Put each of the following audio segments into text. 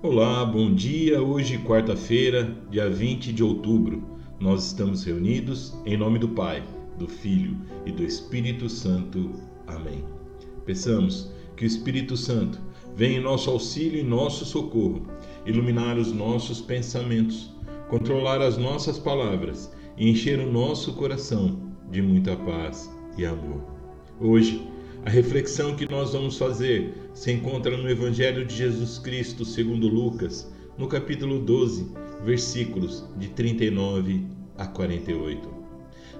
Olá, bom dia. Hoje, quarta-feira, dia 20 de outubro, nós estamos reunidos em nome do Pai, do Filho e do Espírito Santo. Amém. Peçamos que o Espírito Santo venha em nosso auxílio e nosso socorro, iluminar os nossos pensamentos, controlar as nossas palavras e encher o nosso coração de muita paz e amor. Hoje, a reflexão que nós vamos fazer se encontra no Evangelho de Jesus Cristo, segundo Lucas, no capítulo 12, versículos de 39 a 48.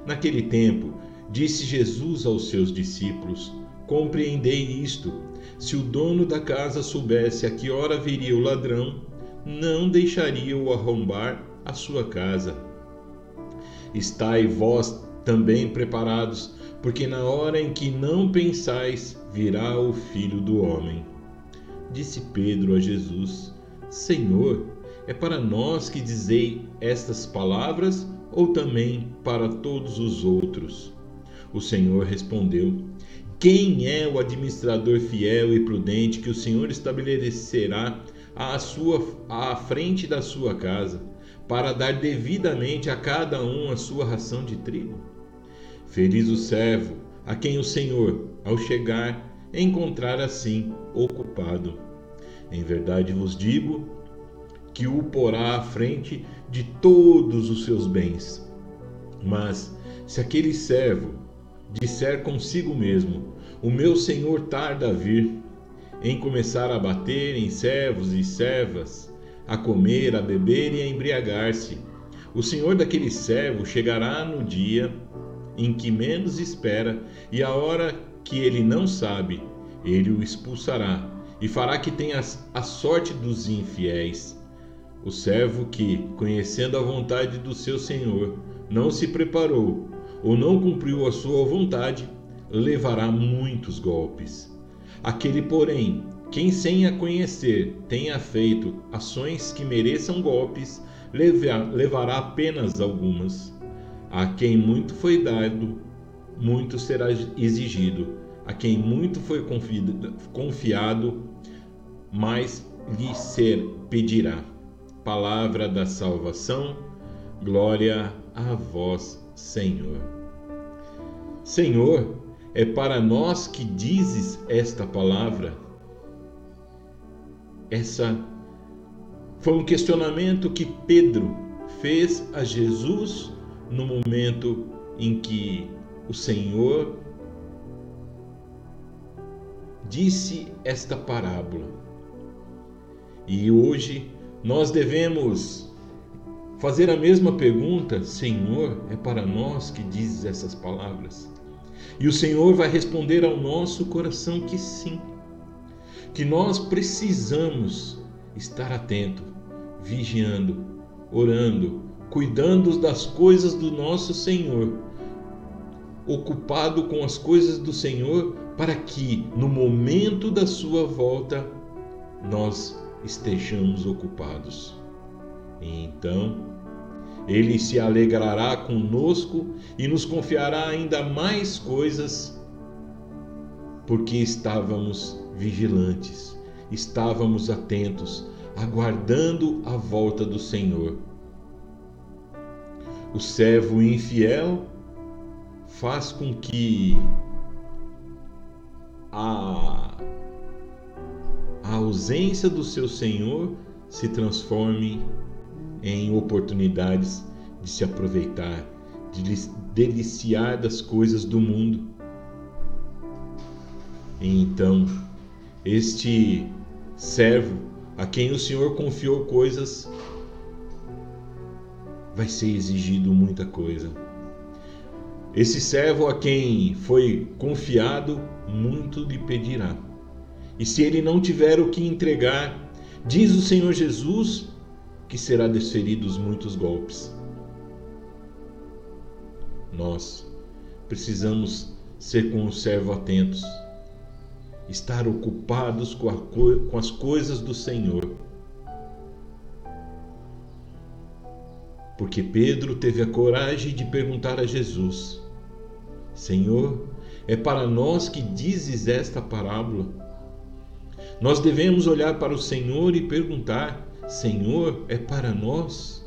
Naquele tempo, disse Jesus aos seus discípulos: Compreendei isto. Se o dono da casa soubesse a que hora viria o ladrão, não deixaria-o arrombar a sua casa. Estai vós também preparados, porque na hora em que não pensais, virá o filho do homem. Disse Pedro a Jesus: Senhor, é para nós que dizei estas palavras ou também para todos os outros? O Senhor respondeu: Quem é o administrador fiel e prudente que o Senhor estabelecerá à sua à frente da sua casa, para dar devidamente a cada um a sua ração de trigo? Feliz o servo a quem o Senhor, ao chegar, encontrar assim ocupado. Em verdade vos digo que o porá à frente de todos os seus bens. Mas se aquele servo disser consigo mesmo: O meu senhor tarda a vir, em começar a bater em servos e servas, a comer, a beber e a embriagar-se, o senhor daquele servo chegará no dia em que menos espera, e a hora que ele não sabe, ele o expulsará e fará que tenha a sorte dos infiéis. O servo que, conhecendo a vontade do seu senhor, não se preparou ou não cumpriu a sua vontade, levará muitos golpes. Aquele, porém, quem sem a conhecer tenha feito ações que mereçam golpes, levará apenas algumas. A quem muito foi dado, muito será exigido. A quem muito foi confiado, mais lhe ser pedirá. Palavra da salvação, glória a vós, Senhor. Senhor, é para nós que dizes esta palavra. Essa foi um questionamento que Pedro fez a Jesus no momento em que o Senhor disse esta parábola. E hoje nós devemos fazer a mesma pergunta: Senhor, é para nós que dizes essas palavras? E o Senhor vai responder ao nosso coração que sim, que nós precisamos estar atento, vigiando, orando, cuidando das coisas do nosso Senhor, ocupado com as coisas do Senhor, para que no momento da sua volta nós estejamos ocupados. E então ele se alegrará conosco e nos confiará ainda mais coisas, porque estávamos vigilantes, estávamos atentos, aguardando a volta do Senhor. O servo infiel faz com que a, a ausência do seu senhor se transforme em oportunidades de se aproveitar, de deliciar das coisas do mundo. Então, este servo a quem o Senhor confiou coisas vai ser exigido muita coisa. Esse servo a quem foi confiado, muito lhe pedirá. E se ele não tiver o que entregar, diz o Senhor Jesus que será desferidos muitos golpes. Nós precisamos ser com o servo atentos, estar ocupados com, com as coisas do Senhor porque Pedro teve a coragem de perguntar a Jesus: Senhor, é para nós que dizes esta parábola? Nós devemos olhar para o Senhor e perguntar: Senhor, é para nós?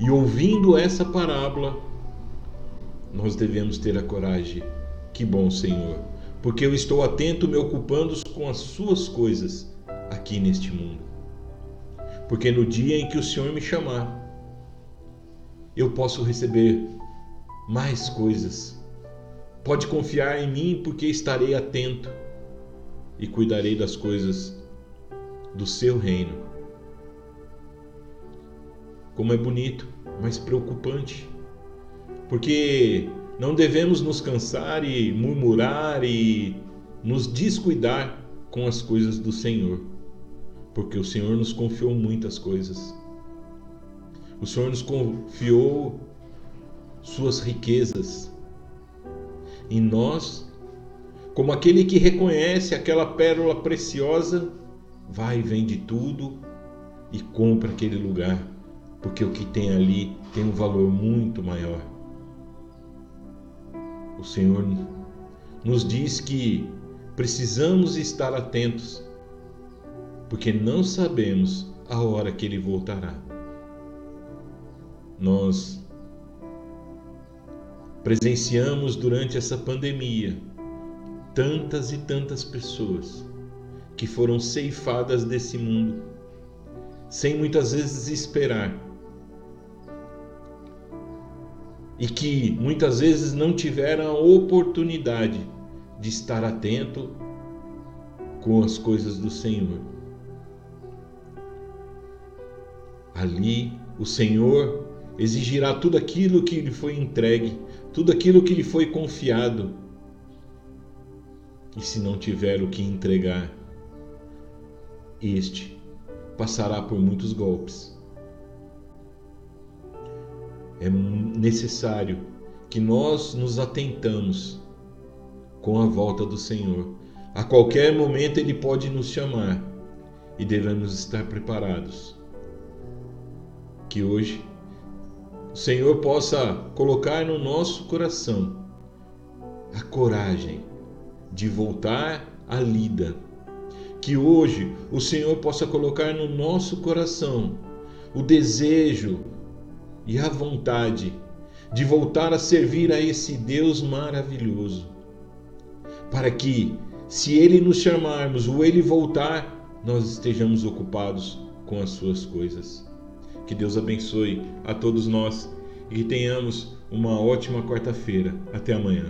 E ouvindo essa parábola, nós devemos ter a coragem. Que bom, Senhor, porque eu estou atento me ocupando com as suas coisas aqui neste mundo. Porque no dia em que o Senhor me chamar, eu posso receber mais coisas. Pode confiar em mim, porque estarei atento e cuidarei das coisas do seu reino. Como é bonito, mas preocupante, porque não devemos nos cansar e murmurar e nos descuidar com as coisas do Senhor, porque o Senhor nos confiou muitas coisas. O Senhor nos confiou suas riquezas. E nós, como aquele que reconhece aquela pérola preciosa, vai e vende tudo e compra aquele lugar, porque o que tem ali tem um valor muito maior. O Senhor nos diz que precisamos estar atentos, porque não sabemos a hora que Ele voltará. Nós presenciamos durante essa pandemia tantas e tantas pessoas que foram ceifadas desse mundo, sem muitas vezes esperar. E que muitas vezes não tiveram a oportunidade de estar atento com as coisas do Senhor. Ali, o Senhor exigirá tudo aquilo que lhe foi entregue, tudo aquilo que lhe foi confiado. E se não tiver o que entregar, este passará por muitos golpes. É necessário que nós nos atentamos com a volta do Senhor. A qualquer momento Ele pode nos chamar e devemos estar preparados. Que hoje o Senhor possa colocar no nosso coração a coragem de voltar à lida que hoje o Senhor possa colocar no nosso coração o desejo e a vontade de voltar a servir a esse Deus maravilhoso, para que, se Ele nos chamarmos ou Ele voltar, nós estejamos ocupados com as Suas coisas. Que Deus abençoe a todos nós e que tenhamos uma ótima quarta-feira. Até amanhã.